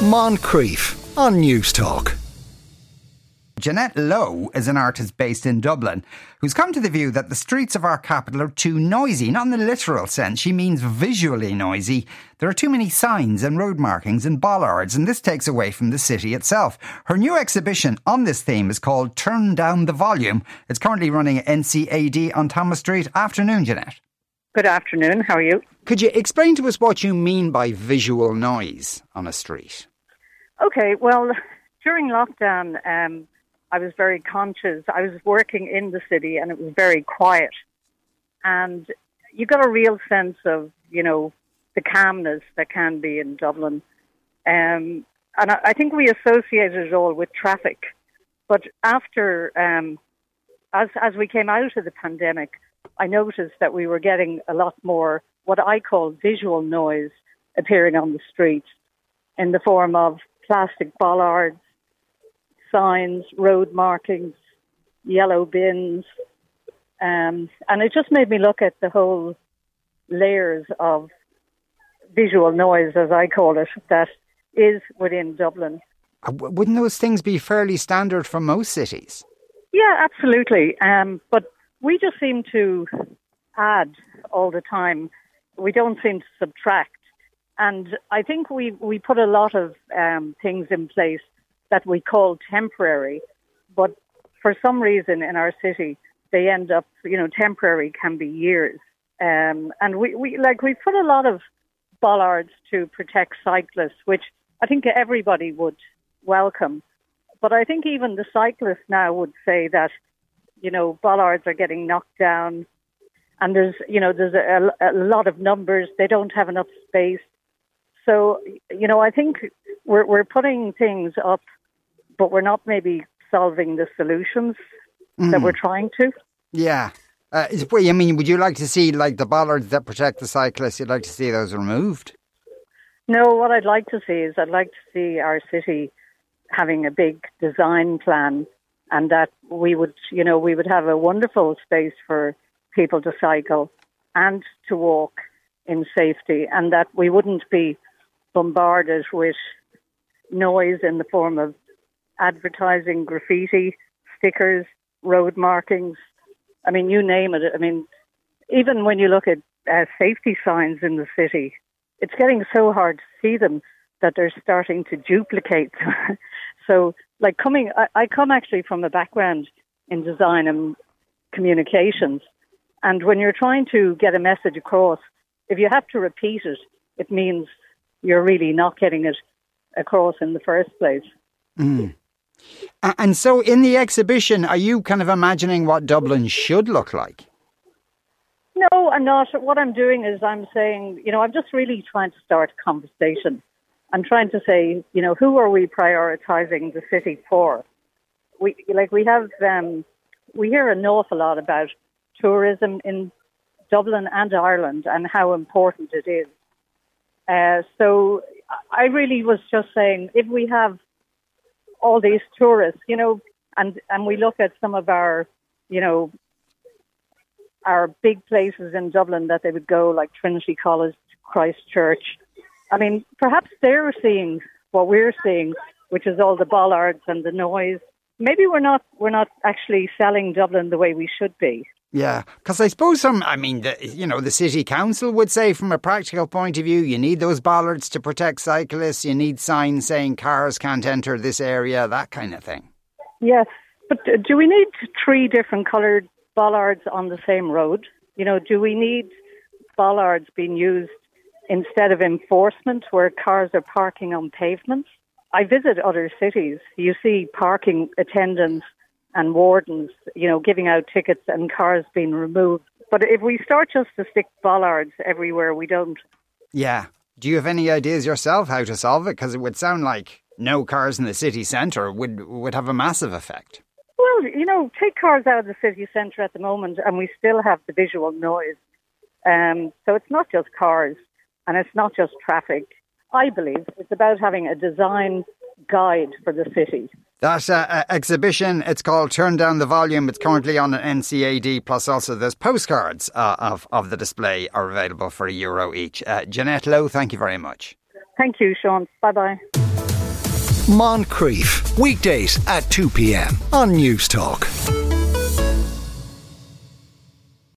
Moncrieff on Newstalk. Jeanette Lowe is an artist based in Dublin who's come to the view that the streets of our capital are too noisy. Not in the literal sense, she means visually noisy. There are too many signs and road markings and bollards, and this takes away from the city itself. Her new exhibition on this theme is called Turn Down the Volume. It's currently running at NCAD on Thomas Street. Afternoon, Jeanette. Good afternoon. How are you? Could you explain to us what you mean by visual noise on a street? Okay, well, during lockdown, um, I was very conscious. I was working in the city and it was very quiet. And you got a real sense of, you know, the calmness that can be in Dublin. Um, and I, I think we associated it all with traffic. But after, um, as, as we came out of the pandemic, I noticed that we were getting a lot more what I call visual noise appearing on the street in the form of plastic bollards, signs, road markings, yellow bins. Um, and it just made me look at the whole layers of visual noise, as I call it, that is within Dublin. Uh, wouldn't those things be fairly standard for most cities? Yeah, absolutely. Um, but we just seem to add all the time. We don't seem to subtract. And I think we, we put a lot of um, things in place that we call temporary, but for some reason in our city, they end up, you know, temporary can be years. Um, and we, we, like, we put a lot of bollards to protect cyclists, which I think everybody would welcome. But I think even the cyclists now would say that, you know, bollards are getting knocked down and there's, you know, there's a, a lot of numbers. They don't have enough space. So, you know, I think we're, we're putting things up but we're not maybe solving the solutions mm. that we're trying to. Yeah. Uh, I mean, would you like to see like the bollards that protect the cyclists? You'd like to see those removed? No, what I'd like to see is I'd like to see our city having a big design plan, and that we would, you know, we would have a wonderful space for people to cycle and to walk in safety, and that we wouldn't be bombarded with noise in the form of advertising, graffiti, stickers, road markings. I mean, you name it. I mean, even when you look at uh, safety signs in the city, it's getting so hard to see them that they're starting to duplicate. so, like coming, I, I come actually from a background in design and communications. And when you're trying to get a message across, if you have to repeat it, it means you're really not getting it across in the first place. Mm. And so, in the exhibition, are you kind of imagining what Dublin should look like? No, I'm not. What I'm doing is I'm saying, you know, I'm just really trying to start a conversation. I'm trying to say, you know, who are we prioritizing the city for? We like we have um, we hear an awful lot about tourism in Dublin and Ireland and how important it is. Uh, so I really was just saying, if we have all these tourists, you know, and and we look at some of our, you know, our big places in Dublin that they would go, like Trinity College, Christchurch. I mean, perhaps they're seeing what we're seeing, which is all the bollards and the noise. Maybe we're not we're not actually selling Dublin the way we should be. Yeah, because I suppose some, I mean, the, you know, the city council would say from a practical point of view, you need those bollards to protect cyclists, you need signs saying cars can't enter this area, that kind of thing. Yes, but do we need three different coloured bollards on the same road? You know, do we need bollards being used instead of enforcement where cars are parking on pavements? I visit other cities. You see parking attendants and wardens, you know, giving out tickets and cars being removed. But if we start just to stick bollards everywhere, we don't. Yeah. Do you have any ideas yourself how to solve it? Because it would sound like no cars in the city centre would would have a massive effect. Well, you know, take cars out of the city centre at the moment, and we still have the visual noise. Um, so it's not just cars, and it's not just traffic. I believe it's about having a design guide for the city. That uh, exhibition, it's called Turn Down the Volume. It's currently on an NCAD, plus also there's postcards uh, of, of the display are available for a euro each. Uh, Jeanette Lowe, thank you very much. Thank you, Sean. Bye bye. Moncrieff, weekdays at 2 p.m. on News Talk.